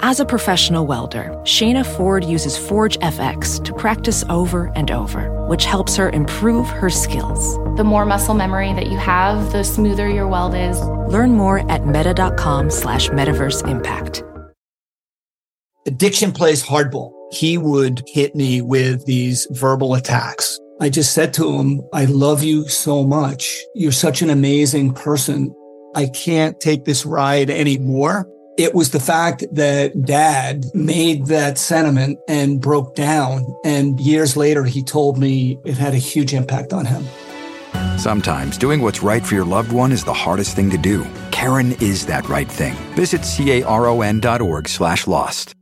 As a professional welder, Shayna Ford uses Forge FX to practice over and over, which helps her improve her skills. The more muscle memory that you have, the smoother your weld is. Learn more at meta.com slash metaverse impact. Addiction plays hardball. He would hit me with these verbal attacks. I just said to him, I love you so much. You're such an amazing person. I can't take this ride anymore. It was the fact that dad made that sentiment and broke down. And years later, he told me it had a huge impact on him. Sometimes doing what's right for your loved one is the hardest thing to do. Caron is that right thing. Visit caron.org slash lost.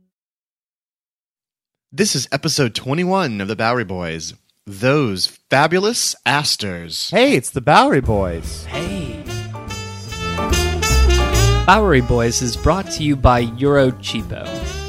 This is episode 21 of the Bowery Boys. Those fabulous Astors. Hey, it's the Bowery Boys. Hey. Bowery Boys is brought to you by Eurocheapo.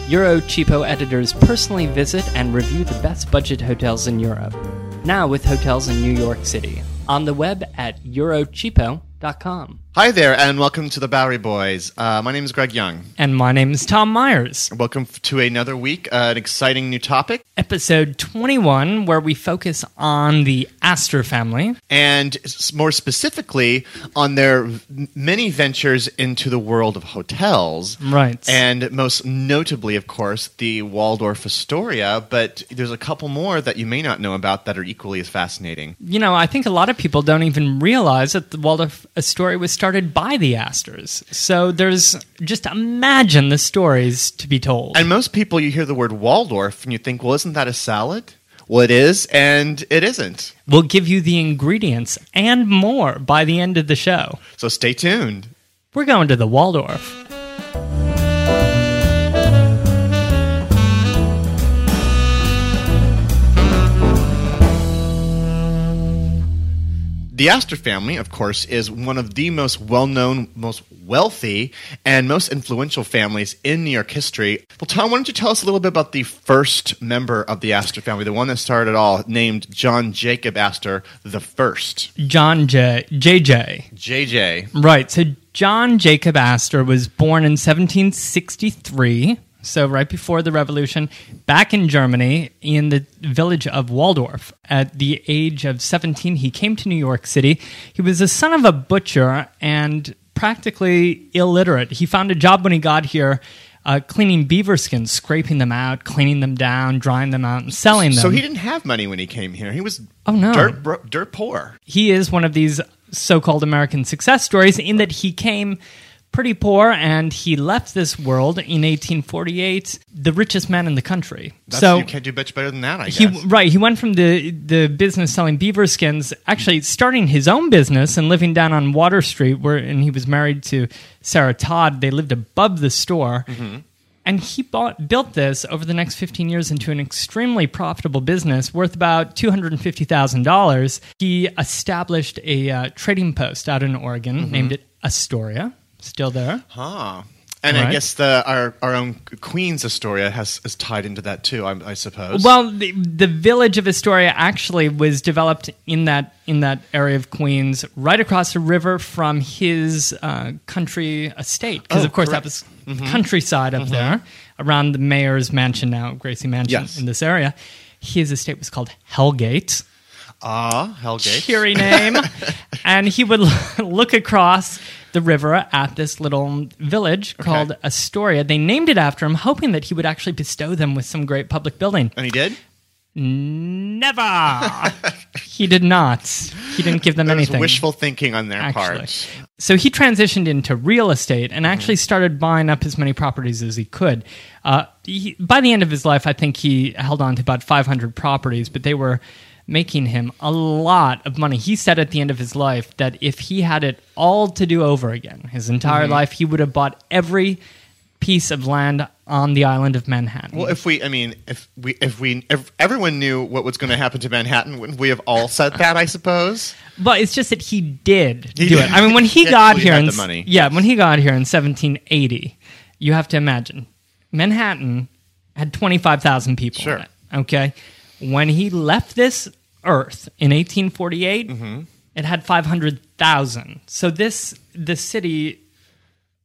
Eurocheapo editors personally visit and review the best budget hotels in Europe. Now with hotels in New York City. On the web at eurocheapo.com. Hi there, and welcome to the Bowery Boys. Uh, my name is Greg Young. And my name is Tom Myers. Welcome f- to another week, uh, an exciting new topic, Episode 21, where we focus on the Astor family. and s- more specifically on their v- many ventures into the world of hotels. Right. And most notably, of course, the Waldorf Astoria, but there's a couple more that you may not know about that are equally as fascinating. You know, I think a lot of people don't even realize that the Waldorf Astoria was started by the Astors. So there's just imagine the stories to be told. And most people, you hear the word Waldorf and you think, well, isn't that a salad? Well, it is, and it isn't. we'll give you the ingredients and more by the end of the show. So stay tuned. We're going to the Waldorf. The Astor family, of course, is one of the most well known, most wealthy, and most influential families in New York history. Well, Tom, why don't you tell us a little bit about the first member of the Astor family, the one that started it all, named John Jacob Astor the First? John J. JJ. JJ. Right. So John Jacob Astor was born in 1763, so right before the revolution, back in Germany in the village of Waldorf. At the age of 17, he came to New York City. He was the son of a butcher and practically illiterate. He found a job when he got here. Uh, cleaning beaver skins, scraping them out, cleaning them down, drying them out, and selling them. So he didn't have money when he came here. He was Oh, no. dirt, bro- dirt poor. he is one of these so-called American success stories in that he came pretty poor and he left this world in 1848 the richest man in the country. That's, so you can't do much better than that, I he guess. right he went from the the business selling beaver skins actually starting his own business and living down on Water Street where and he was married to Sarah Todd they lived above the store Mm-hmm. and he bought, built this over the next 15 years into an extremely profitable business worth about $250,000. He established a uh, trading post out in Oregon, Mm-hmm. named it Astoria, still there. Huh. And I guess the our, our own Queen's Astoria has is tied into that too. I, I suppose. Well, the, the village of Astoria actually was developed in that in that area of Queens, right across the river from his uh, country estate. Because Oh, of course correct. Mm-hmm. that was countryside up there, around the mayor's mansion now, Gracie Mansion Yes. in this area. His estate was called Hellgate. ah, Hellgate. cheery name. and he would look across the river at this little village called Astoria. They named it after him, hoping that he would actually bestow them with some great public building. And he did. Never. he did not. He didn't give them anything. wishful thinking on their actually. part. So he transitioned into real estate and actually started buying up as many properties as he could. Uh, he, by the end of his life, I think he held on to about 500 properties, but they were making him a lot of money. He said at the end of his life that if he had it all to do over again, his entire mm-hmm. life, he would have bought every piece of land on the island of Manhattan. Well, if we, I mean, if we, if we, if everyone knew what was going to happen to Manhattan, wouldn't we have all said that? I suppose. But it's just that he did He do did. it. I mean, when he He got here, in, the money. yeah, when he got here in 1780, you have to imagine Manhattan had 25,000 people Sure. in it. Okay, when he left this Earth in 1848, Mm-hmm. it had 500,000. So this the city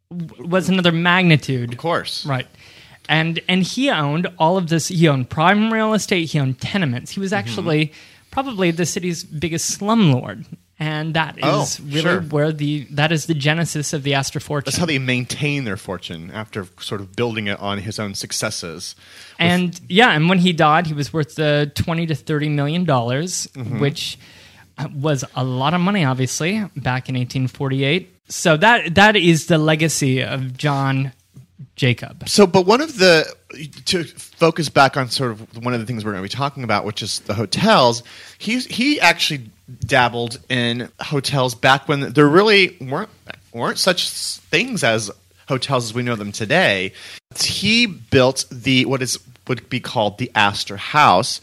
w- was another magnitude Of course. Right. and and he owned all of this. He owned prime real estate. He owned tenements. He Mm-hmm. was actually probably the city's biggest slumlord, and that is Oh, really sure. where the that is the genesis of the Astor fortune. That's how they maintain their fortune after sort of building it on his own successes. and yeah, and when he died, he was worth uh, twenty to thirty million dollars, Mm-hmm. which uh, was a lot of money, obviously, back in eighteen forty eight. So that that is the legacy of John Jacob. So, but one of the to focus back on sort of one of the things we're going to be talking about, which is the hotels. He's he actually dabbled in hotels back when there really weren't weren't such things as hotels as we know them today. He built the what is would be called the Astor House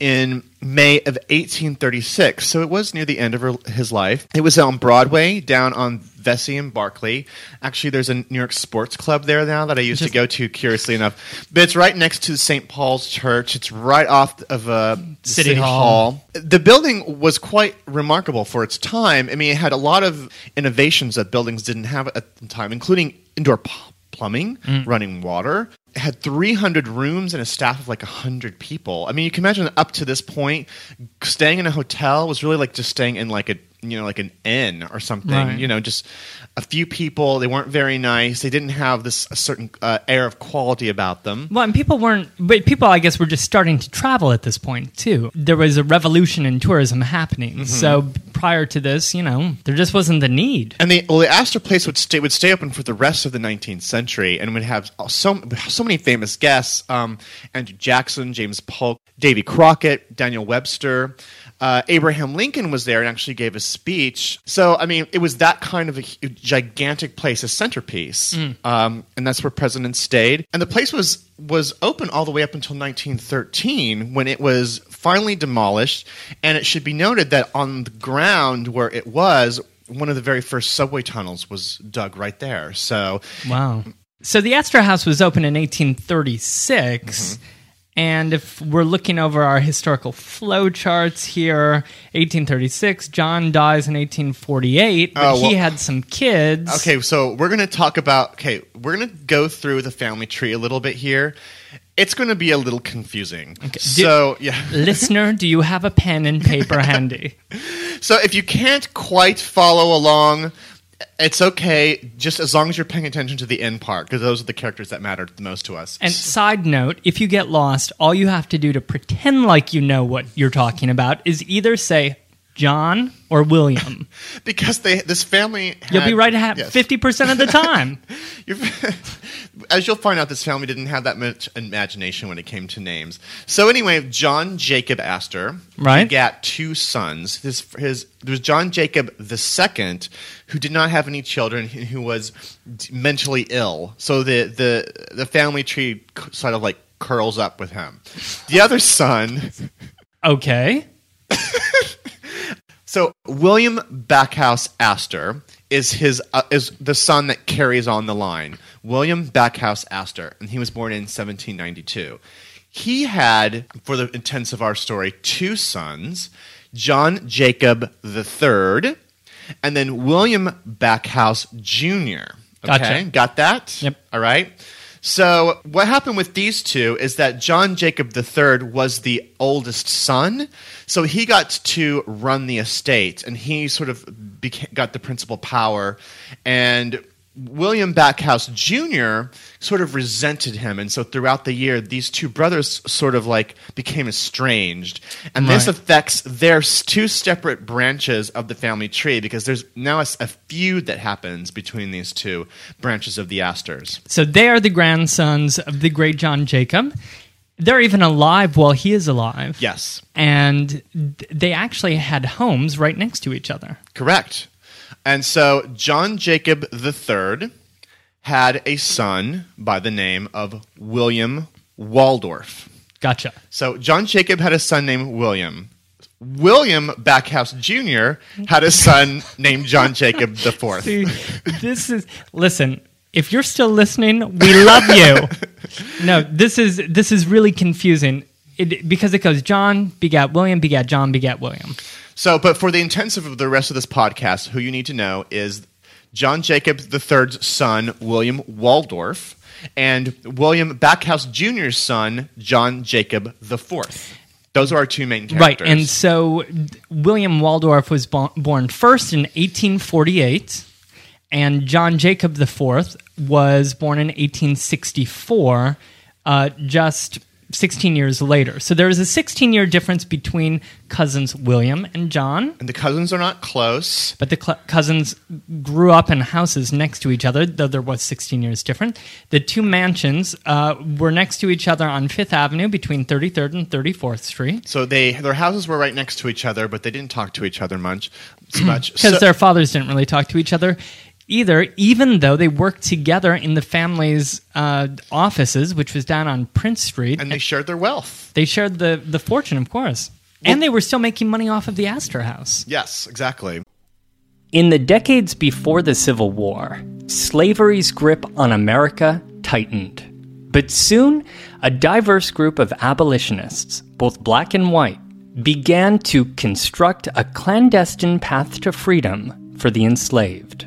in May of 1836. So it was near the end of her, his life. It was on Broadway, down on Vesey and Barclay. Actually, there's a New York Sports Club there now that I used to go to, curiously enough. But it's right next to St. Paul's Church. It's right off of uh, City Hall. The building was quite remarkable for its time. I mean, it had a lot of innovations that buildings didn't have at the time, including indoor p- plumbing, mm. running water. It had 300 rooms and a staff of like 100 people. I mean, you can imagine up to this point, staying in a hotel was really like just staying in like a you know like an inn or something. Right. You know, just a few people. They weren't very nice. They didn't have this a certain uh, air of quality about them. Well, and people weren't, but people, I guess, were just starting to travel at this point, too. There was a revolution in tourism happening. Mm-hmm. So prior to this, you know, there just wasn't the need. And the well, the Astor Place would stay would stay open for the rest of the 19th century, and would have so so many famous guests: um, Andrew Jackson, James Polk, Davy Crockett, Daniel Webster. Uh, Abraham Lincoln was there and actually gave a speech. So, I mean, it was that kind of a hu- gigantic place, a centerpiece, um, and that's where presidents stayed. And the place was was open all the way up until 1913, when it was finally demolished. And it should be noted that on the ground where it was, one of the very first subway tunnels was dug right there. So, Wow. So the Astor House was open in 1836. And if we're looking over our historical flow charts here, 1836, John dies in 1848, but Oh, he had some kids. okay, so we're going to talk about, okay, we're going to go through the family tree a little bit here. It's going to be a little confusing. Okay. So, yeah. Listener, do you have a pen and paper handy? So if you can't quite follow along, it's okay, just as long as you're paying attention to the end part, because those are the characters that matter the most to us. And side note, if you get lost, all you have to do to pretend like you know what you're talking about is either say John or William. because they this family You'll be right at yes. 50% of the time. As you'll find out, this family didn't have that much imagination when it came to names. So anyway, John Jacob Astor Right. begat two sons. His his there was John Jacob the second, who did not have any children, and who was mentally ill. So the the the family tree sort of like curls up with him. The other son. Okay. So William Backhouse Astor is his uh, is the son that carries on the line. William Backhouse Astor, and he was born in 1792. He had, for the intents of our story, two sons: John Jacob III, and then William Backhouse Jr. Okay, Gotcha. got that? Yep. All right. So what happened with these two is that John Jacob III was the oldest son, so he got to run the estate, and he sort of beca- got the principal power. And William Backhouse Jr. sort of resented him, and so throughout the year, these two brothers sort of like became estranged, and this affects their two separate branches of the family tree because there's now a feud that happens between these two branches of the Astors. So they are the grandsons of the great John Jacob. They're even alive while he is alive. Yes, And th- they actually had homes right next to each other. correct. And so John Jacob III had a son by the name of William Waldorf. Gotcha. So John Jacob had a son named William. William Backhouse Jr. had a son named John Jacob IV. See, this is listen. If you're still listening, we love you. No, this is this is really confusing it, because it goes John begat William begat John begat William. So, but for the intensive of the rest of this podcast, who you need to know is John Jacob III's son, William Waldorf, and William Backhouse Jr.'s son, John Jacob IV. Those are our two main characters. Right, and so William Waldorf was bo- born first in 1848, and John Jacob IV was born in 1864, uh, just 16 years later. So there is a 16 year difference between cousins William and John. And the cousins are not close. But the cl- cousins grew up in houses next to each other, though there was 16 years different. The two mansions uh, were next to each other on Fifth Avenue between 33rd and 34th Street. So they their houses were right next to each other, but they didn't talk to each other much. So much Because So- their fathers didn't really talk to each other either, even though they worked together in the family's uh, offices, which was down on Prince Street. and they shared their wealth. They shared the, the fortune, of course. and they were still making money off of the Astor House. Yes, exactly. In the decades before the Civil War, slavery's grip on America tightened. But soon, a diverse group of abolitionists, both black and white, began to construct a clandestine path to freedom for the enslaved.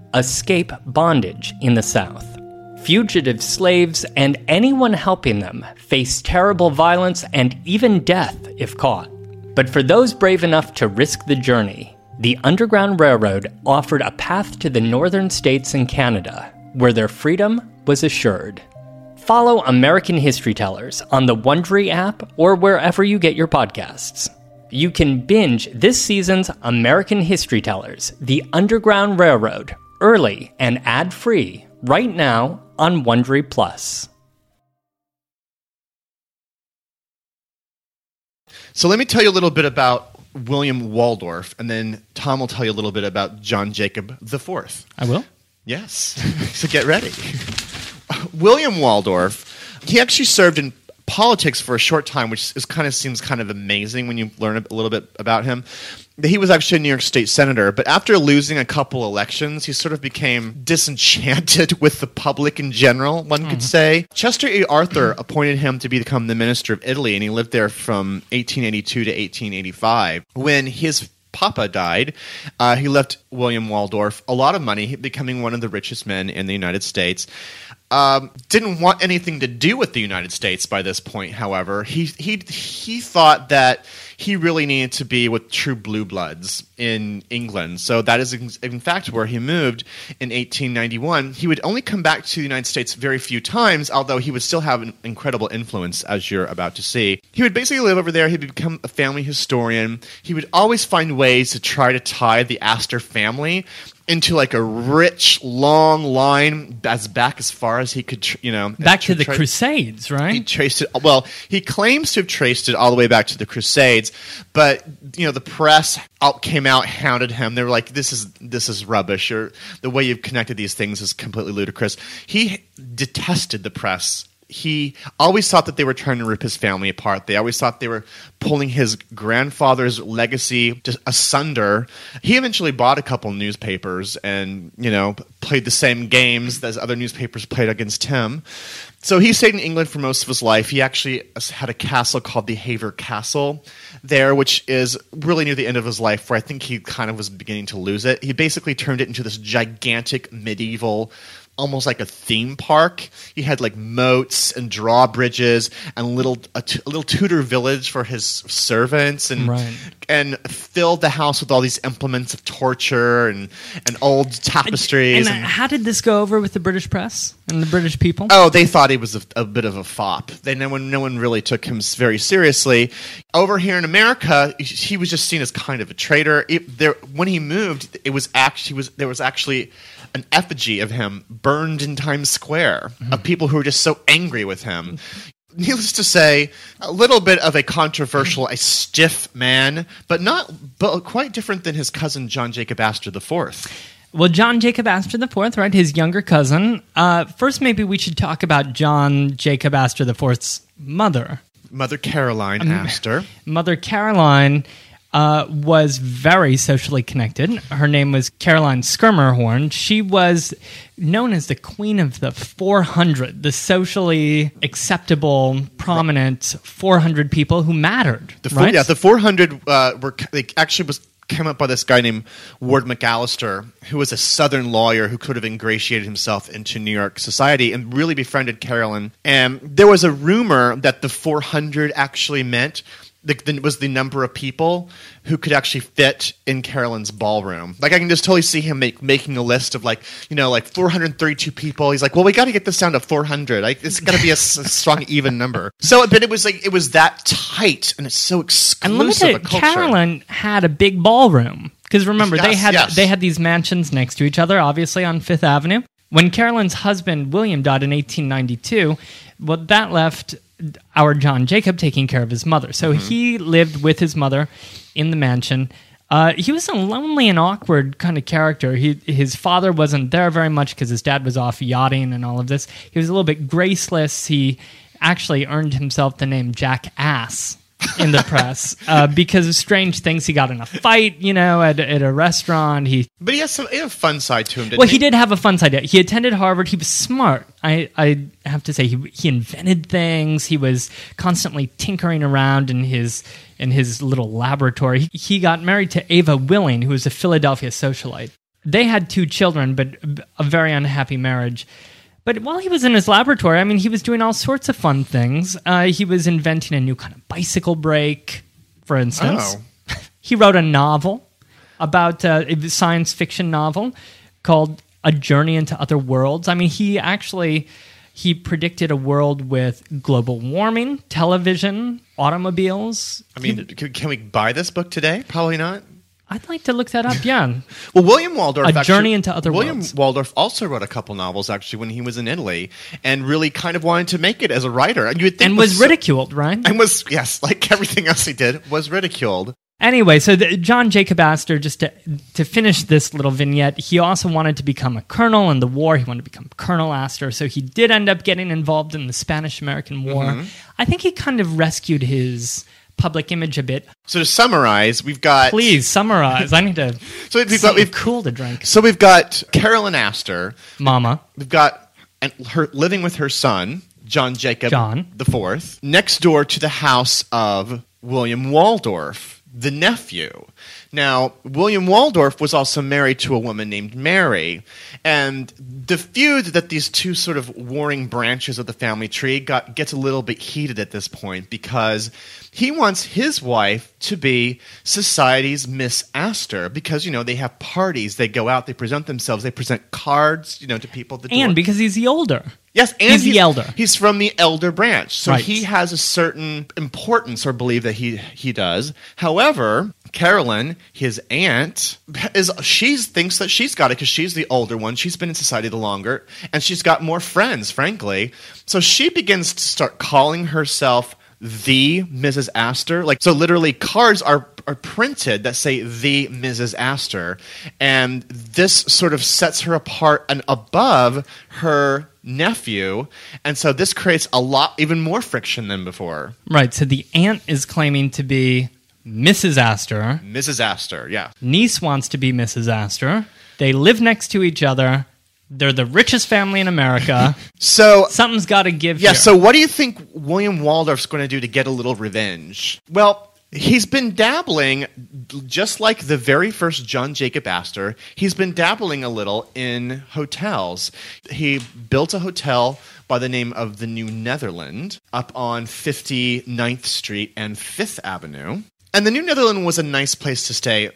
escape bondage in the South. Fugitive slaves and anyone helping them face terrible violence and even death if caught. But for those brave enough to risk the journey, the Underground Railroad offered a path to the northern states and Canada, where their freedom was assured. Follow American History Tellers on the Wondery app or wherever you get your podcasts. You can binge this season's American History Tellers, The Underground Railroad, early and ad-free right now on Wondery Plus. So let me tell you a little bit about William Waldorf, and then Tom will tell you a little bit about John Jacob IV. I will. Yes. so get ready. William Waldorf, he actually served in politics for a short time, which is kind of seems kind of amazing when you learn a little bit about him. He was actually a New York State senator, but after losing a couple elections, he sort of became disenchanted with the public in general, one could say. Chester A. Arthur appointed him to become the minister of Italy, and he lived there from 1882 to 1885. When his Papa died, uh, he left William Waldorf a lot of money, becoming one of the richest men in the United States. Um, didn't want anything to do with the United States by this point. However, he he he thought that he really needed to be with true blue bloods in England. So that is in, fact where he moved in 1891. He would only come back to the United States very few times, although he would still have an incredible influence, as you're about to see. He would basically live over there. He'd become a family historian. He would always find ways to try to tie the Astor family into like a rich, long line as back as far as he could, you know, Back to the Crusades, he right? traced it. Well, he claims to have traced it all the way back to the Crusades, but you know the press out came out hounded him. They were like, "This is this is rubbish," or "The way you've connected these things is completely ludicrous." He detested the press. He always thought that they were trying to rip his family apart. They always thought they were pulling his grandfather's legacy asunder. He eventually bought a couple newspapers and, you know, played the same games as other newspapers played against him. So he stayed in England for most of his life. He actually had a castle called the Hever Castle there, which is really near the end of his life, where I think he kind of was beginning to lose it. He basically turned it into this gigantic medieval almost like a theme park. He had like moats and drawbridges and little a, t- a little Tudor village for his servants and Right. and filled the house with all these implements of torture and and old tapestries. And uh, how did this go over with the British press and the British people? Oh, they thought he was a, a bit of a fop. They no one, no one really took him very seriously. Over here in America, he- he was just seen as kind of a traitor. It, there, when he moved, it was actually was there was actually an effigy of him burned in Times Square of people who were just so angry with him. Needless to say, a little bit of a controversial, a stiff man, but not, but quite different than his cousin John Jacob Astor IV. Well, John Jacob Astor IV, right, his younger cousin. Uh, first, maybe we should talk about John Jacob Astor IV's mother. Mother Caroline Astor. Mother Caroline uh, was very socially connected. Her name was Caroline Schermerhorn. She was known as the Queen of the 400, the socially acceptable, prominent 400 people who mattered. The four, right? Yeah, the 400 uh, were they actually was came up by this guy named Ward McAllister, who was a Southern lawyer who could have ingratiated himself into New York society and really befriended Carolyn. And there was a rumor that the 400 actually meant the, the, was the number of people who could actually fit in Carolyn's ballroom. Like I can just totally see him make, making a list of like you know like 432 people. He's like, well, we got to get this down to 400. Like, it's got to be a, s- a strong even number. So, but it was like it was that tight and it's so and exclusive let me tell you. Carolyn had a big ballroom because remember they had yes. they had these mansions next to each other, obviously on Fifth Avenue. When Carolyn's husband William died in 1892, well, that left our John Jacob taking care of his mother. So Mm-hmm. he lived with his mother in the mansion. Uh, he was a lonely and awkward kind of character. He, his father wasn't there very much because his dad was off yachting and all of this. He was a little bit graceless. He actually earned himself the name Jack Ass in the press uh, because of strange things. He got in a fight, you know, at, at a restaurant. He But he has some he had a fun side to him. Didn't well, he did have a fun side. He attended Harvard. He was smart. I, I have to say, he he invented things. He was constantly tinkering around in his in his little laboratory. He, he got married to Ava Willing, who was a Philadelphia socialite. They had two children, but a very unhappy marriage. But while he was in his laboratory, I mean, he was doing all sorts of fun things. Uh, he was inventing a new kind of bicycle brake, for instance. Oh. he wrote a novel about uh, a science fiction novel called A Journey into Other Worlds. I mean, he actually he predicted a world with global warming, television, automobiles. I mean, can, can we buy this book today? Probably not. I'd like to look that up. Yeah, Well, William Waldorf. A actually- Journey into Other worlds. William Worlds. Waldorf also wrote a couple novels actually when he was in Italy, and really kind of wanted to make it as a writer. And you would think and was so- ridiculed, right? and was yes, like everything else he did, was ridiculed. Anyway, so the, John Jacob Astor, just to, to finish this little vignette, he also wanted to become a colonel in the war. He wanted to become Colonel Astor. So he did end up getting involved in the Spanish American War. Mm-hmm. I think he kind of rescued his public image a bit. So to summarize, we've got Please summarize. I need to. So we've got we've cool to drink. so we've got Carolyn Astor. Mama. We've got and her living with her son John Jacob John. the fourth next door to the house of William Waldorf, the nephew. Now, William Waldorf was also married to a woman named Mary, and the feud that these two sort of warring branches of the family tree got gets a little bit heated at this point because he wants his wife to be society's Miss Astor because you know they have parties, they go out, they present themselves, they present cards, you know, to people at the door. And because he's the older. Yes, and He's the elder. He's from the elder branch, so Right. he has a certain importance, or believe that he he does. However, Carolyn, his aunt, is she thinks that she's got it because she's the older one. She's been in society the longer, and she's got more friends, frankly. So she begins to start calling herself the Mrs. Astor. Like so, literally, cards are are printed that say the Mrs. Astor, and this sort of sets her apart and above her nephew, and so this creates a lot, even more friction than before. Right. So the aunt is claiming to be Mrs. Astor. Mrs. Astor, yeah. Niece wants to be Mrs. Astor. They live next to each other. They're the richest family in America. So Something's got to give. Yeah, here. so what do you think William Waldorf's going to do to get a little revenge? Well, he's been dabbling, just like the very first John Jacob Astor, he's been dabbling a little in hotels. He built a hotel by the name of the New Netherland up on 59th Street and 5th Avenue. And the New Netherland was a nice place to stay,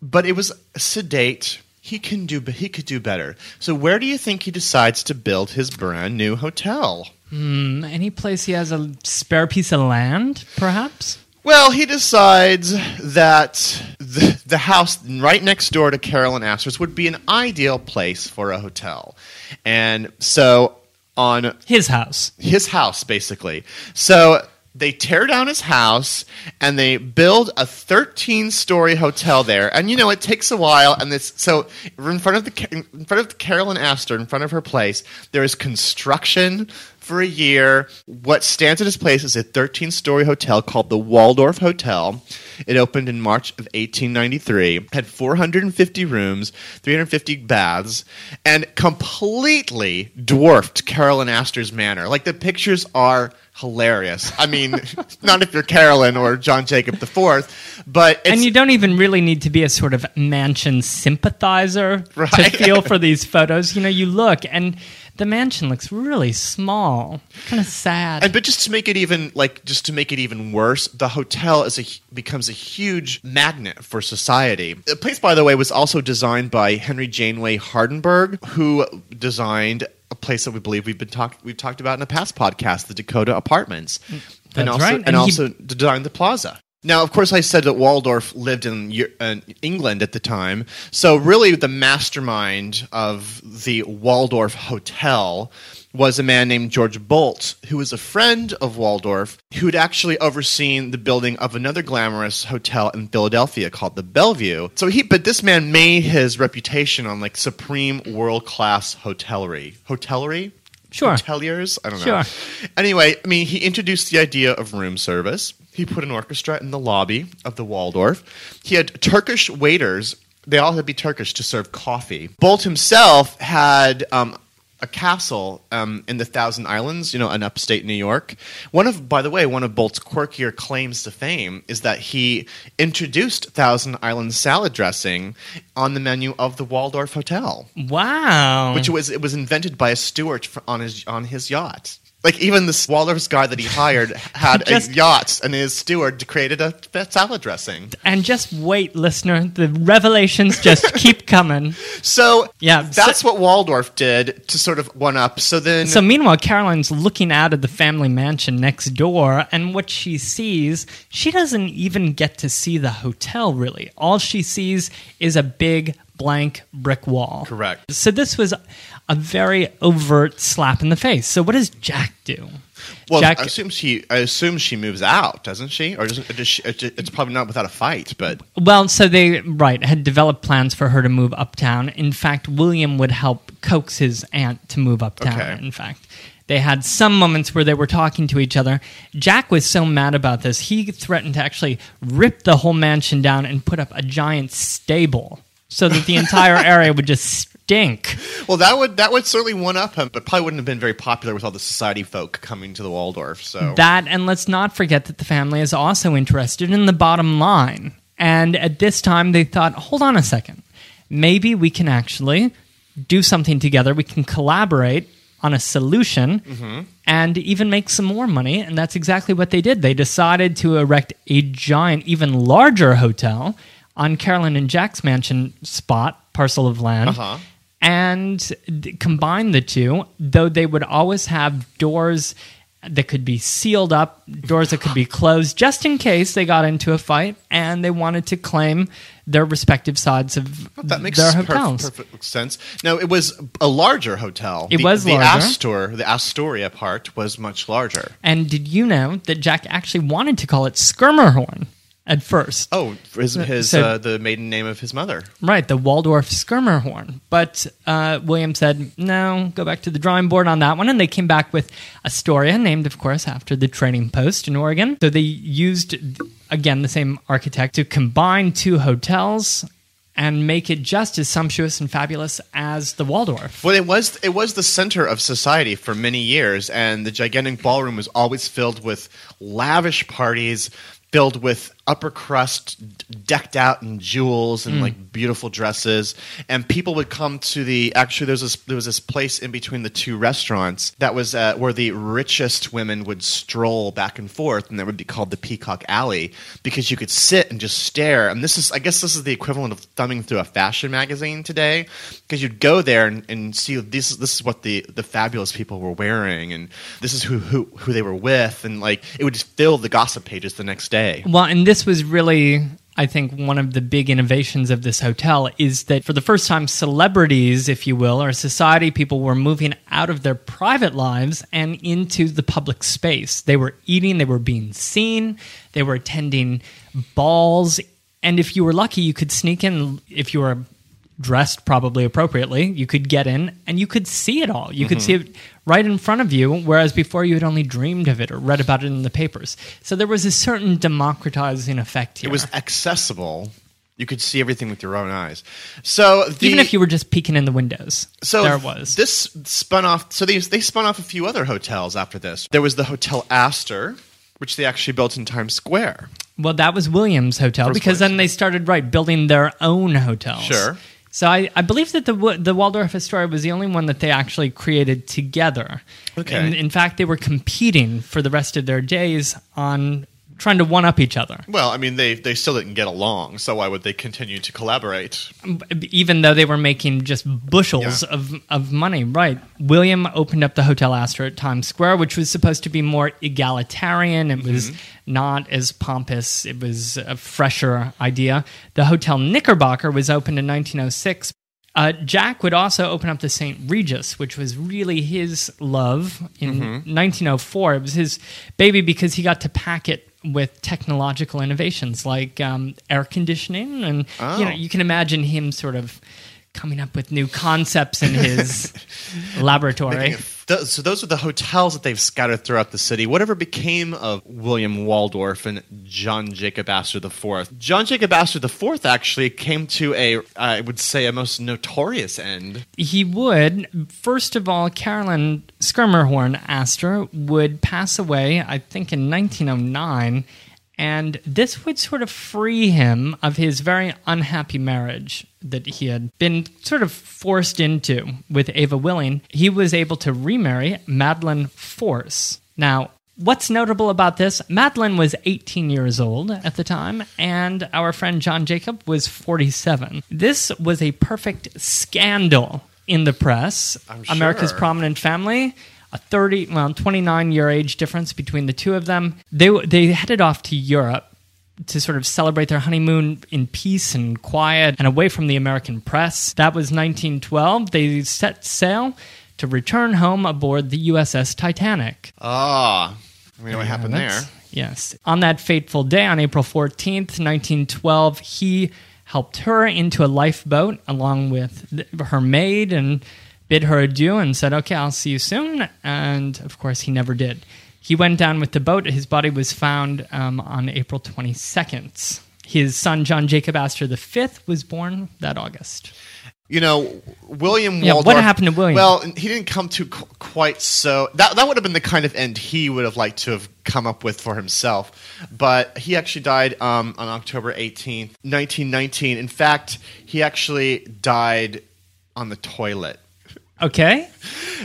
but it was sedate. He can do he could do better. So where do you think he decides to build his brand new hotel? Hmm, any place he has a spare piece of land, perhaps. Well, he decides that the, the house right next door to Carolyn Astor's would be an ideal place for a hotel. And so on His house. his house, basically. So they tear down his house and they build a 13 story hotel there. And you know, it takes a while. And this, so in front of the, in front of Carolyn Astor, in front of her place, there is construction for a year. What stands at its place is a 13 story hotel called the Waldorf Hotel. It opened in March of 1893, had 450 rooms, 350 baths, and completely dwarfed Carolyn Astor's manor. Like the pictures are hilarious. I mean, not if you're Carolyn or John Jacob IV, but it's, and you don't even really need to be a sort of mansion sympathizer to feel for these photos. You know, you look and the mansion looks really small, kind of sad. And but just to make it even like just to make it even worse, the hotel is a becomes a huge magnet for society. The place, by the way, was also designed by Henry Janeway Hardenbergh, who designed a place that we believe we've been talk we've talked about in a past podcast, the Dakota Apartments, and That's also right. and, And he- also designed the plaza. Now, of course, I said that Waldorf lived in uh, England at the time. So, really, the mastermind of the Waldorf Hotel was a man named George Boldt, who was a friend of Waldorf, who had actually overseen the building of another glamorous hotel in Philadelphia called the Bellevue. So he, but this man made his reputation on like supreme world class hotelry. Hotelry? Sure. Hoteliers? I don't know. Sure. Anyway, I mean, he introduced the idea of room service. He put an orchestra in the lobby of the Waldorf. He had Turkish waiters. They all had to be Turkish to serve coffee. Boldt himself had um, a castle um, in the Thousand Islands, you know, in upstate New York. One of, by the way, one of Boldt's quirkier claims to fame is that he introduced Thousand Island salad dressing on the menu of the Waldorf Hotel wow. which was it was invented by a steward for, on his on his yacht. Like even this Waldorf's guy that he hired had Just- a yacht, and his steward created a salad dressing. and just wait, listener. The revelations just keep coming. So Yeah, that's so- what Waldorf did to sort of one up. So then, So meanwhile, Caroline's looking out of the family mansion next door, and what she sees, she doesn't even get to see the hotel really. All she sees is a big blank brick wall. Correct. So this was a very overt slap in the face. So what does Jack do? well, Jack, I assume she I assume she moves out, doesn't she? Or doesn't, does she, it's probably not without a fight, but well, so they right had developed plans for her to move uptown. In fact, William would help coax his aunt to move uptown. Okay. In fact, they had some moments where they were talking to each other. Jack was so mad about this, he threatened to actually rip the whole mansion down and put up a giant stable so that the entire area would just stink. well, that would that would certainly one up him, but probably wouldn't have been very popular with all the society folk coming to the Waldorf. So That, and let's not forget that the family is also interested in the bottom line. And at this time, they thought, hold on a second. Maybe we can actually do something together. We can collaborate on a solution mm-hmm. and even make some more money. And that's exactly what they did. They decided to erect a giant, even larger hotel on Carolyn and Jack's mansion spot, parcel of land Uh-huh. and d- combine the two, though they would always have doors that could be sealed up, doors that could be closed, just in case they got into a fight and they wanted to claim their respective sides of That makes their perf- perfect sense. Now it was a larger hotel. It the, was the larger. Astor, the Astoria part was much larger. And did you know that Jack actually wanted to call it Schermerhorn at first? Oh, his, his So- uh, the maiden name of his mother. Right, the Waldorf Schermerhorn. But uh, William said, no, go back to the drawing board on that one. And they came back with Astoria, named, of course, after the trading post in Oregon. So they used, again, the same architect to combine two hotels and make it just as sumptuous and fabulous as the Waldorf. Well, it was it was the center of society for many years, and the gigantic ballroom was always filled with lavish parties, filled with upper crust, decked out in jewels and like beautiful dresses. And people would come to the actually there was this there was this place in between the two restaurants that was uh, where the richest women would stroll back and forth, and that would be called the Peacock Alley because you could sit and just stare. And this is I guess this is the equivalent of thumbing through a fashion magazine today because you'd go there and, and see this is this is what the the fabulous people were wearing and this is who who who they were with and like it would just fill the gossip pages the next day. Well, and this was really I think one of the big innovations of this hotel is that for the first time, celebrities, if you will, or society people were moving out of their private lives and into the public space. They were eating, they were being seen, they were attending balls. And if you were lucky, you could sneak in if you were dressed probably appropriately. You could get in and you could see it all. You could mm-hmm. see it right in front of you, whereas before you had only dreamed of it or read about it in the papers. So there was a certain democratizing effect here. It was accessible. You could see everything with your own eyes. So the, even if you were just peeking in the windows. So there it was. This spun off. So they they spun off a few other hotels after this. There was the Hotel Astor, which they actually built in Times Square. Well, that was Williams Hotel First because place. then they started right building their own hotels. Sure. So I, I believe that the the Waldorf Astoria was the only one that they actually created together. Okay. And in fact, they were competing for the rest of their days on trying to one up each other. Well, I mean, they they still didn't get along, so why would they continue to collaborate? even though they were making just bushels Yeah. of, of money. Right. William opened up the Hotel Astor at Times Square, which was supposed to be more egalitarian. It was not as pompous. It was a fresher idea. The Hotel Knickerbocker was opened in 1906. Uh, Jack would also open up the St. Regis, which was really his love in 1904. It was his baby because he got to pack it with technological innovations like um, air conditioning, and you know you can imagine him sort of coming up with new concepts in his laboratory. So those are the hotels that they've scattered throughout the city. Whatever became of William Waldorf and John Jacob Astor IV? John Jacob Astor IV actually came to a, I would say, a most notorious end. he would first of all carolyn schermerhorn astor would pass away i think in 1909 and this would sort of free him of his very unhappy marriage that he had been sort of forced into with ava willing he was able to remarry madeline force now What's notable about this? Madeline was 18 years old at the time, and our friend John Jacob was 47. This was a perfect scandal in the press. I'm America's prominent family, a 30, well, 29 year age difference between the two of them. They they headed off to Europe to sort of celebrate their honeymoon in peace and quiet and away from the American press. That was 1912. They set sail to return home aboard the USS Titanic. Ah, we know what happened there. Yes. On that fateful day, on April 14th, 1912, he helped her into a lifeboat along with her maid and bid her adieu and said, Okay, I'll see you soon. And of course, he never did. He went down with the boat. His body was found um, on April 22nd. His son, John Jacob Astor V, was born that August. You know, William Yeah, what happened to William? Well, he didn't come to qu- quite so. That that would have been the kind of end he would have liked to have come up with for himself. But he actually died um, on October eighteenth, nineteen nineteen. In fact, he actually died on the toilet. Okay.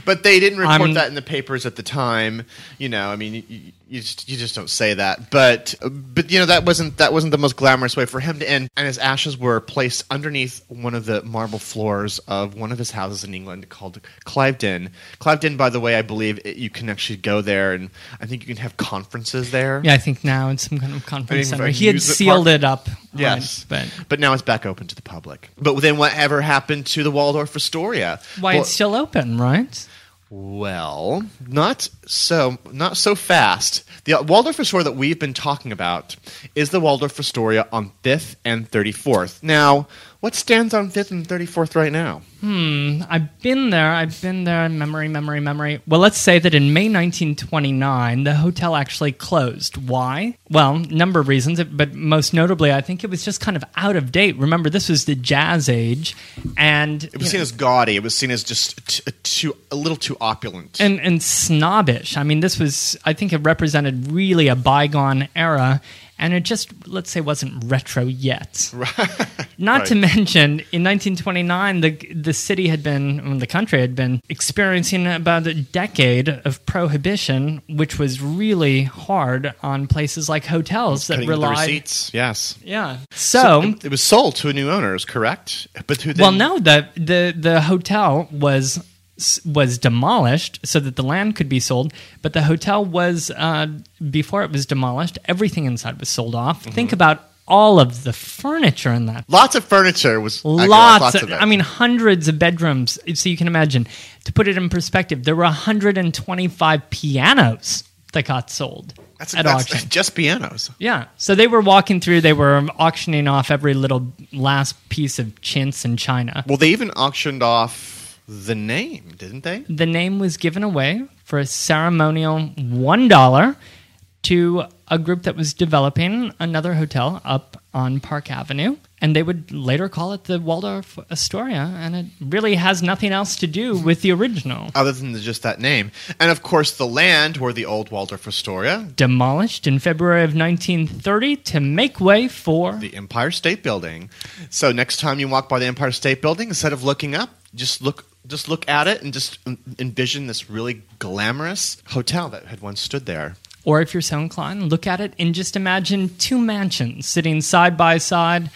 But they didn't report I'm- that in the papers at the time. You know, I mean, you, just, you just don't say that. But but you know that wasn't that wasn't the most glamorous way for him to end. And his ashes were placed underneath one of the marble floors of one of his houses in England called Cliveden. Cliveden, by the way, I believe it, you can actually go there, and I think you can have conferences there. Yeah, I think now it's some kind of conference center. He had sealed park. it up. Yes, right, but but now it's back open to the public. But then whatever happened to the Waldorf Astoria? why Well- it's still open, right? Well, not so not so fast. The Waldorf Astoria that we've been talking about is the Waldorf Astoria on 5th and 34th. Now, what stands on 5th and 34th right now? Hmm, I've been there. I've been there. Memory, memory, memory. Well, let's say that in May 1929, the hotel actually closed. Why? Well, number of reasons, but most notably, I think it was just kind of out of date. Remember, this was the jazz age, and It was seen as gaudy. It was seen as just t- too a little too opulent. and and snobbish. I mean, this was I think it represented really a bygone era, and it just let's say wasn't retro yet. Right. Not to mention, in 1929, the the city had been, well, the country had been experiencing about a decade of prohibition, which was really hard on places like hotels that Cutting the relied. receipts, yes. Yeah. So, it, it was sold to a new owners, correct? But who then, well, no, the the the hotel was was demolished so that the land could be sold, but the hotel was uh, before it was demolished. Everything inside was sold off. Mm-hmm. Think about all of the furniture in that. Lots of furniture was got Lots, of of. I mean, hundreds of bedrooms. So you can imagine. To put it in perspective, there were 125 pianos that got sold that's, at that's auction. just pianos. Yeah. So they were walking through, they were auctioning off every little last piece of chintz and china. Well, they even auctioned off the name, didn't they? The name was given away for a ceremonial $1 to a group that was developing another hotel up on Park Avenue. And they would later call it the Waldorf Astoria. And it really has nothing else to do with the original. Other than just that name. And of course, the land where the old Waldorf Astoria, Demolished in February of 1930 to make way for. the Empire State Building. So next time you walk by the Empire State Building, instead of looking up, just look just look at it and just envision this really glamorous hotel that had once stood there. Or if you're so inclined, look at it and just imagine two mansions sitting side by side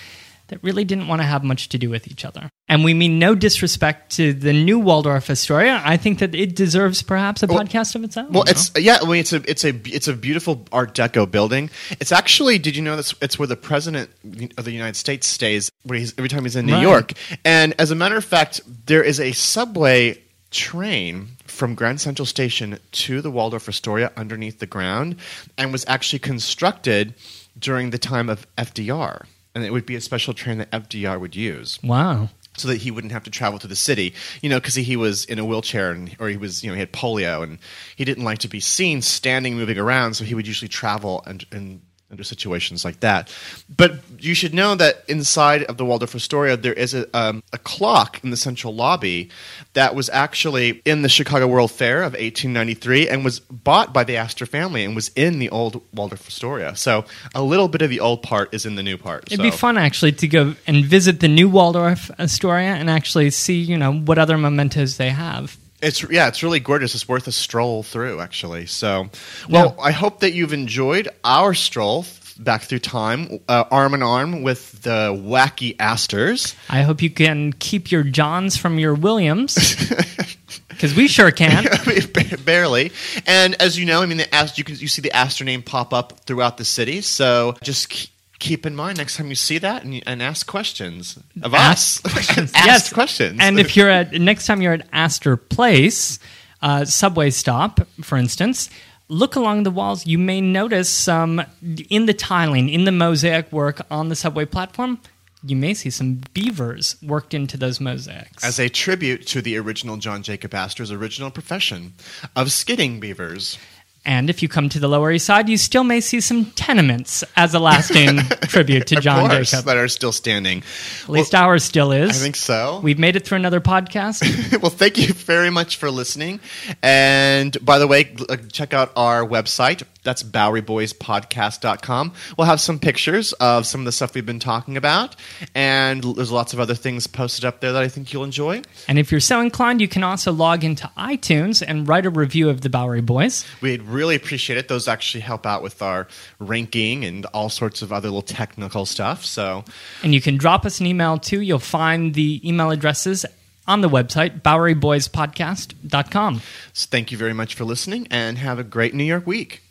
that really didn't want to have much to do with each other. And we mean no disrespect to the new Waldorf Astoria. I think that it deserves perhaps a Well- podcast of its own. Well, it's yeah. I mean, it's a it's a it's a beautiful Art Deco building. It's actually. Did you know that's it's where the president of the United States stays where he's, every time he's in New Right. York. And as a matter of fact, there is a subway train from Grand Central Station to the Waldorf Astoria underneath the ground, and was actually constructed during the time of FDR. And it would be a special train that FDR would use? Wow. so that he wouldn't have to travel to the city, you know, because he, he was in a wheelchair and or he was, you know, he had polio and he didn't like to be seen standing, moving around, so he would usually travel and and under situations like that. But you should know that inside of the Waldorf Astoria, there is a, um, a clock in the central lobby that was actually in the Chicago World Fair of 1893 and was bought by the Astor family and was in the old Waldorf Astoria. So a little bit of the old part is in the new part. It'd be fun actually to go and visit the new Waldorf Astoria and actually see, you know, what other mementos they have. It's yeah, it's really gorgeous. It's worth a stroll through, actually. So, well, I hope that you've enjoyed our stroll back through time, uh, arm in arm with the wacky Astors. I hope you can keep your Johns from your Williams. Because we sure can. Barely, and as you know, I mean, the Ast- you can you see the Astor name pop up throughout the city. So just keep in mind next time you see that and, and ask questions of Ask us. questions. ask yes. questions. And if you're at next time you're at Astor Place, uh, subway stop, for instance, look along the walls. You may notice some in the tiling, in the mosaic work on the subway platform. You may see some beavers worked into those mosaics. as a tribute to the original John Jacob Astor's original profession of skidding beavers. And if you come to the Lower East Side, you still may see some tenements as a lasting tribute to John course, Jacob. that are still standing. At least ours still is. I think so. We've made it through another podcast. well, thank you very much for listening. And by the way, uh, check out our website. That's BoweryBoysPodcast.com. We'll have some pictures of some of the stuff we've been talking about. And there's lots of other things posted up there that I think you'll enjoy. and if you're so inclined, you can also log into iTunes and write a review of the Bowery Boys. We'd really appreciate it. Those actually help out with our ranking and all sorts of other little technical stuff. So And you can drop us an email too. You'll find the email addresses on the website, BoweryBoysPodcast.com. so thank you very much for listening and have a great New York week.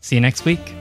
See you next week.